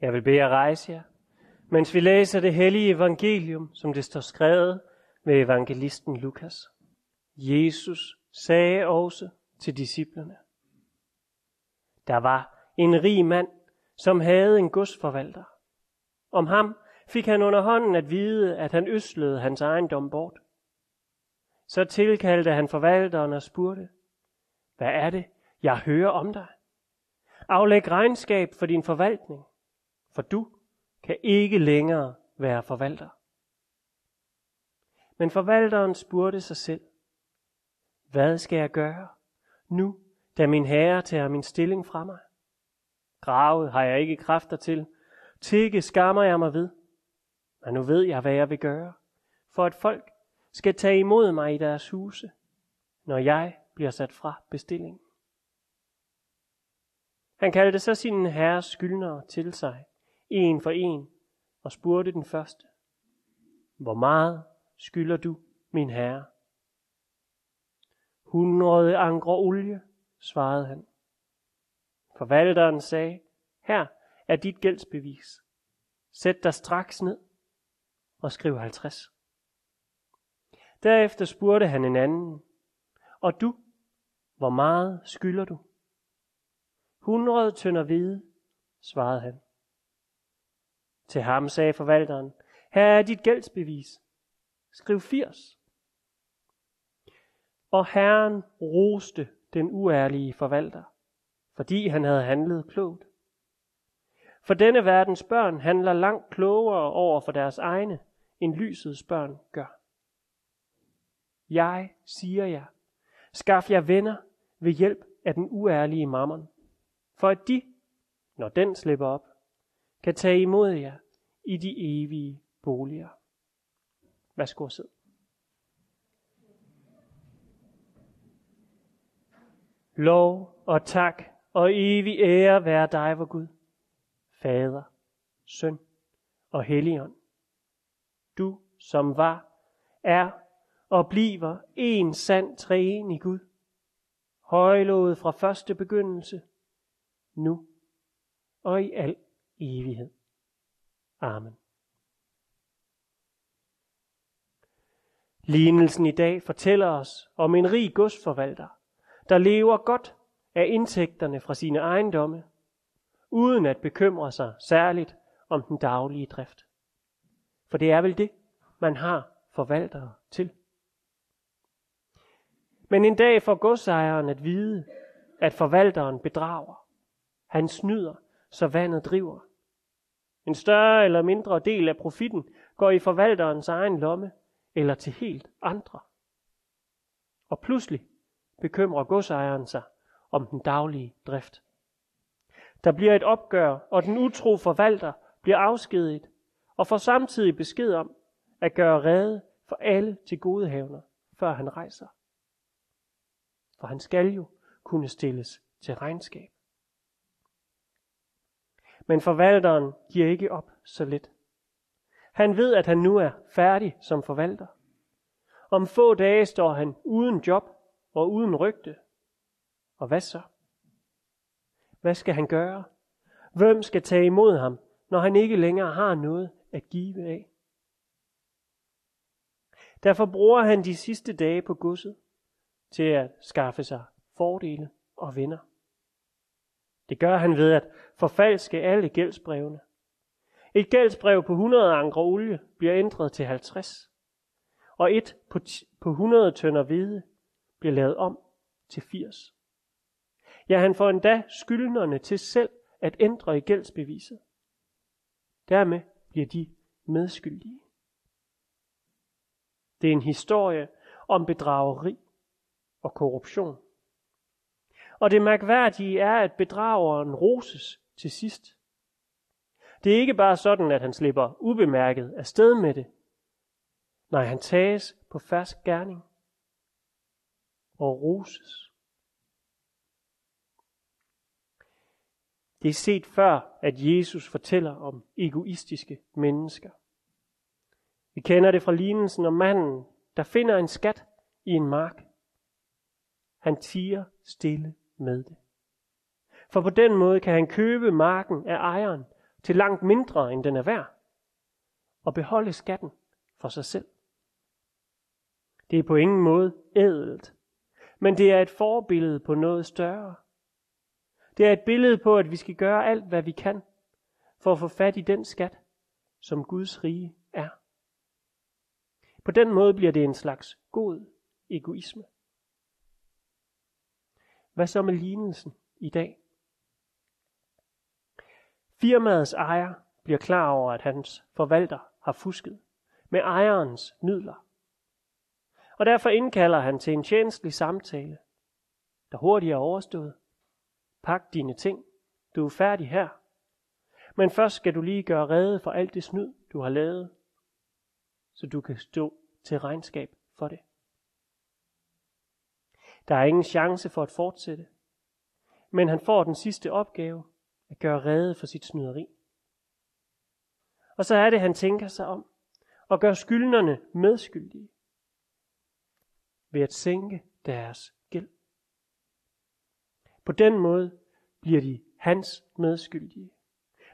Jeg vil bede jer rejse jer, mens vi læser det hellige evangelium, som det står skrevet med evangelisten Lukas. Jesus sagde også til disciplerne. Der var en rig mand, som havde en godsforvalter. Om ham fik han under hånden at vide, at han øslede hans ejendom bort. Så tilkaldte han forvalteren og spurgte, hvad er det, jeg hører om dig? Aflæg regnskab for din forvaltning, for du kan ikke længere være forvalter. Men forvalteren spurgte sig selv, hvad skal jeg gøre nu, da min herre tager min stilling fra mig? Gravet har jeg ikke kræfter til, tikke skammer jeg mig ved. Men nu ved jeg, hvad jeg vil gøre, for at folk skal tage imod mig i deres huse, når jeg bliver sat fra bestillingen. Han kaldte så sine herres skyldnere til sig, en for en, og spurgte den første, Hvor meget skylder du, min herre? Hundrede angre olie, svarede han. Forvalteren sagde, her er dit gældsbevis. Sæt dig straks ned og skriv 50. Derefter spurgte han en anden, og du, hvor meget skylder du? 100 tønder hvide, svarede han. Til ham sagde forvalteren, her er dit gældsbevis. Skriv 80. Og herren roste den uærlige forvalter, fordi han havde handlet klogt. For denne verdens børn handler langt klogere over for deres egne, end lysets børn gør. Jeg siger jer, skaf jer venner ved hjælp af den uærlige mammon, for at de, når den slipper op, kan tage imod jer i de evige boliger. Værsgo sid. Lov og tak og evig ære være dig, vor Gud, Fader, Søn og Helligånd. Du, som var, er og bliver en sand træen i Gud, højlået fra første begyndelse, nu og i al evighed. Amen. Lignelsen i dag fortæller os om en rig godsforvalter, der lever godt af indtægterne fra sine ejendomme, uden at bekymre sig særligt om den daglige drift. For det er vel det, man har forvaltere til. Men en dag får godsejeren at vide, at forvalteren bedrager. Han snyder, så vandet driver. En større eller mindre del af profitten går i forvalterens egen lomme eller til helt andre. Og pludselig bekymrer godsejeren sig om den daglige drift. Der bliver et opgør, og den utro forvalter bliver afskediget og får samtidig besked om at gøre rede for alle til godehavner, før han rejser. For han skal jo kunne stilles til regnskab. Men forvalteren giver ikke op så let. Han ved, at han nu er færdig som forvalter. Om få dage står han uden job og uden rygte. Og hvad så? Hvad skal han gøre? Hvem skal tage imod ham, når han ikke længere har noget at give af? Derfor bruger han de sidste dage på godset til at skaffe sig fordele og venner. Det gør han ved at forfalske alle gældsbrevene. Et gældsbrev på 100 ankre olie bliver ændret til 50, og et på 100 tønder hvide bliver lavet om til 80. Ja, han får endda skyldnerne til selv at ændre i gældsbeviset. Dermed bliver de medskyldige. Det er en historie om bedrageri og korruption. Og det mærkværdige er, at bedrageren roses til sidst. Det er ikke bare sådan, at han slipper ubemærket af sted med det. Nej, han tages på fersk gerning og roses. Det er set før, at Jesus fortæller om egoistiske mennesker. Vi kender det fra lignelsen om manden, der finder en skat i en mark. Han tiger stille med det. For på den måde kan han købe marken af ejeren til langt mindre, end den er værd, og beholde skatten for sig selv. Det er på ingen måde ædelt, men det er et forbillede på noget større. Det er et billede på, at vi skal gøre alt, hvad vi kan, for at få fat i den skat, som Guds rige er. På den måde bliver det en slags god egoisme. Hvad så med lignelsen i dag? Firmaets ejer bliver klar over, at hans forvalter har fusket med ejerens midler. Og derfor indkalder han til en tjenestlig samtale, der hurtigt er overstået. Pak dine ting. Du er færdig her. Men først skal du lige gøre rede for alt det snyd, du har lavet, så du kan stå til regnskab for det. Der er ingen chance for at fortsætte, men han får den sidste opgave at gøre rede for sit snyderi. Og så er det, han tænker sig om og gør skyldnerne medskyldige ved at sænke deres gæld. På den måde bliver de hans medskyldige.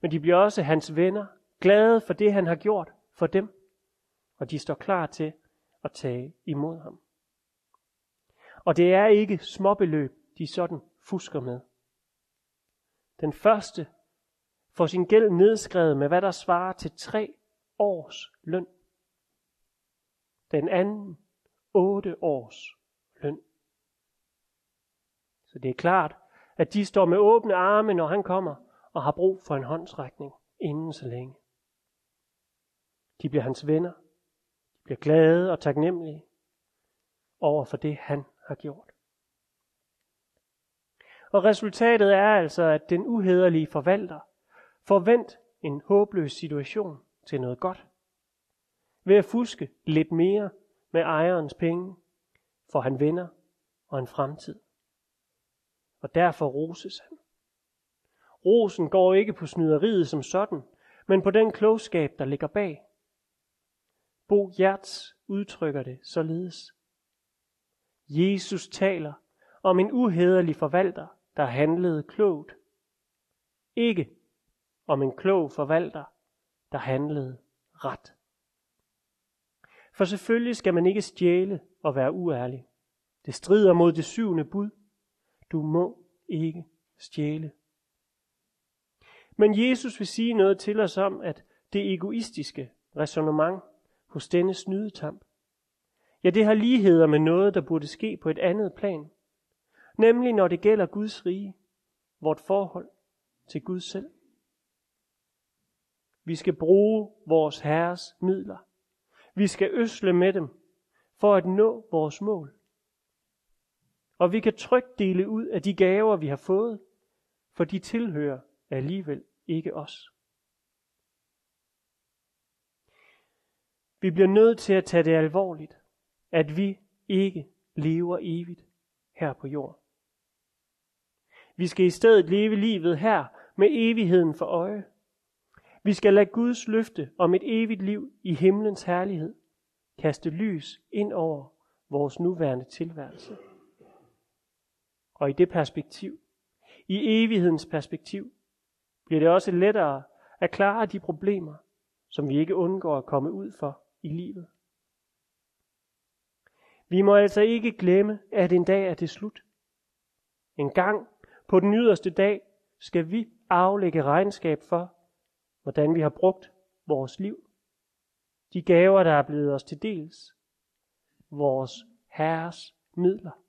Men de bliver også hans venner, glade for det, han har gjort for dem. Og de står klar til at tage imod ham. Og det er ikke småbeløb, de sådan fusker med. Den første får sin gæld nedskrevet med, hvad der svarer til tre års løn. Den anden otte års løn. Så det er klart, at de står med åbne arme, når han kommer og har brug for en håndsrækning inden så længe. De bliver hans venner. De bliver glade og taknemmelige over for det, han har gjort. Og resultatet er altså, at den uhederlige forvalter forvent en håbløs situation til noget godt. Ved at fuske lidt mere med ejerens penge, får han venner og en fremtid. Og derfor roses han. Rosen går ikke på snyderiet som sådan, men på den klogskab, der ligger bag. Bo Hjerts udtrykker det således. Jesus taler om en uhederlig forvalter, der handlede klogt. Ikke om en klog forvalter, der handlede ret. For selvfølgelig skal man ikke stjæle og være uærlig. Det strider mod det syvende bud. Du må ikke stjæle. Men Jesus vil sige noget til os om, at det egoistiske resonemang hos denne snydetamp, ja, det har ligheder med noget, der burde ske på et andet plan. Nemlig når det gælder Guds rige, vort forhold til Gud selv. Vi skal bruge vores Herres midler. Vi skal øsle med dem for at nå vores mål. Og vi kan trygt dele ud af de gaver, vi har fået, for de tilhører alligevel ikke os. Vi bliver nødt til at tage det alvorligt, at vi ikke lever evigt her på jorden. Vi skal i stedet leve livet her med evigheden for øje. Vi skal lade Guds løfte om et evigt liv i himlens herlighed kaste lys ind over vores nuværende tilværelse. Og i det perspektiv, i evighedens perspektiv, bliver det også lettere at klare de problemer, som vi ikke undgår at komme ud for i livet. Vi må altså ikke glemme, at en dag er det slut. En gang på den yderste dag skal vi aflægge regnskab for, hvordan vi har brugt vores liv. De gaver, der er blevet os til dels. Vores Herres midler.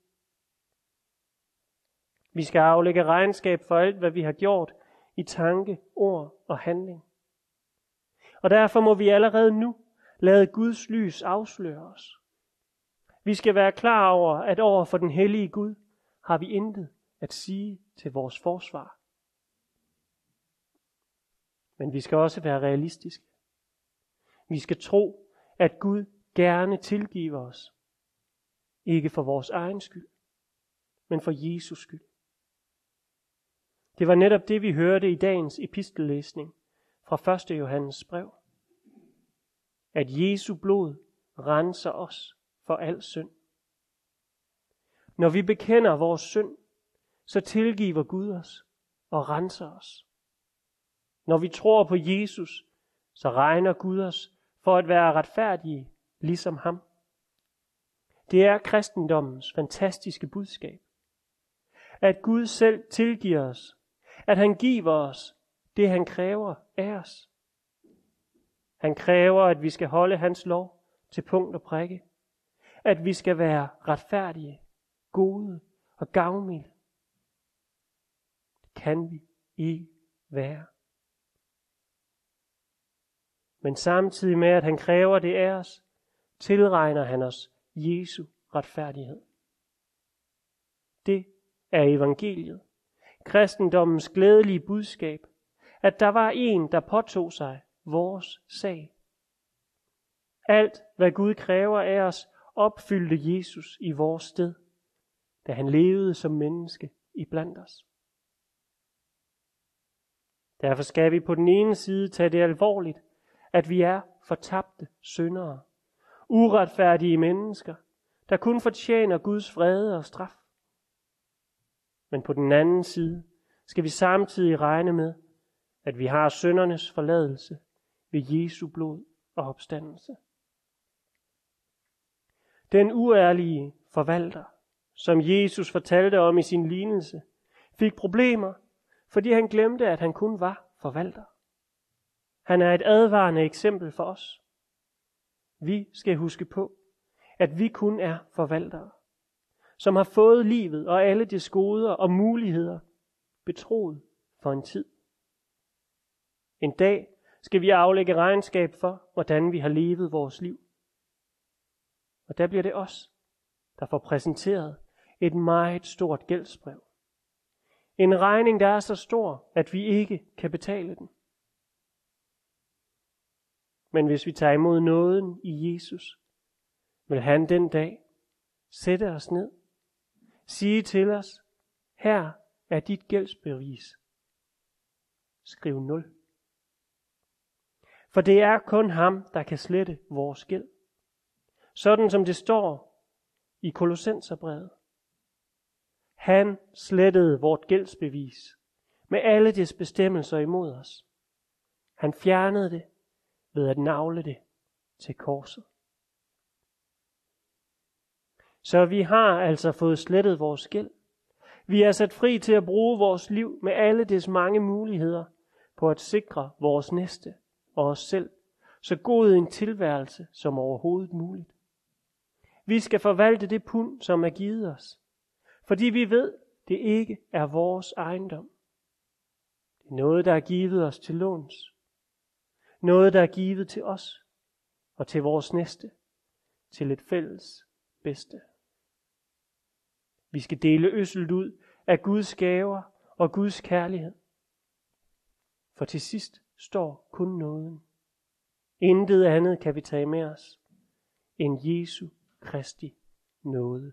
Vi skal aflægge regnskab for alt, hvad vi har gjort i tanke, ord og handling. Og derfor må vi allerede nu lade Guds lys afsløre os. Vi skal være klar over, at over for den hellige Gud har vi intet at sige til vores forsvar. Men vi skal også være realistiske. Vi skal tro, at Gud gerne tilgiver os. Ikke for vores egen skyld, men for Jesus skyld. Det var netop det, vi hørte i dagens epistellæsning fra 1. Johannes brev. At Jesu blod renser os for al synd. Når vi bekender vores synd, så tilgiver Gud os og renser os. Når vi tror på Jesus, så regner Gud os for at være retfærdige, ligesom ham. Det er kristendommens fantastiske budskab. At Gud selv tilgiver os. At han giver os det, han kræver af os. Han kræver, at vi skal holde hans lov til punkt og prikke. At vi skal være retfærdige, gode og gavmilde. Det kan vi ikke være. Men samtidig med, at han kræver det af os, tilregner han os Jesu retfærdighed. Det er evangeliet. Kristendommens glædelige budskab, at der var en, der påtog sig vores sag. Alt, hvad Gud kræver af os, opfyldte Jesus i vores sted, da han levede som menneske i blandt os. Derfor skal vi på den ene side tage det alvorligt, at vi er fortabte syndere, uretfærdige mennesker, der kun fortjener Guds fred og straf. Men på den anden side skal vi samtidig regne med, at vi har syndernes forladelse ved Jesu blod og opstandelse. Den uærlige forvalter, som Jesus fortalte om i sin lignelse, fik problemer, fordi han glemte, at han kun var forvalter. Han er et advarende eksempel for os. Vi skal huske på, at vi kun er forvaltere, som har fået livet og alle dets goder og muligheder betroet for en tid. En dag skal vi aflægge regnskab for, hvordan vi har levet vores liv. Og der bliver det os, der får præsenteret et meget stort gældsbrev. En regning, der er så stor, at vi ikke kan betale den. Men hvis vi tager imod nåden i Jesus, vil han den dag sætte os ned, sige til os, her er dit gældsbevis. Skriv 0. For det er kun ham, der kan slette vores gæld. Sådan som det står i Kolossenserbrevet. Han slettede vort gældsbevis med alle dets bestemmelser imod os. Han fjernede det ved at navle det til korset. Så vi har altså fået slettet vores gæld. Vi er sat fri til at bruge vores liv med alle dets mange muligheder på at sikre vores næste og os selv så god en tilværelse som overhovedet muligt. Vi skal forvalte det pund, som er givet os, fordi vi ved, det ikke er vores ejendom. Det er noget, der er givet os til låns. Noget, der er givet til os og til vores næste, til et fælles bedste. Vi skal dele øsselt ud af Guds gaver og Guds kærlighed. For til sidst står kun nåden. Intet andet kan vi tage med os end Jesu Kristi nåde.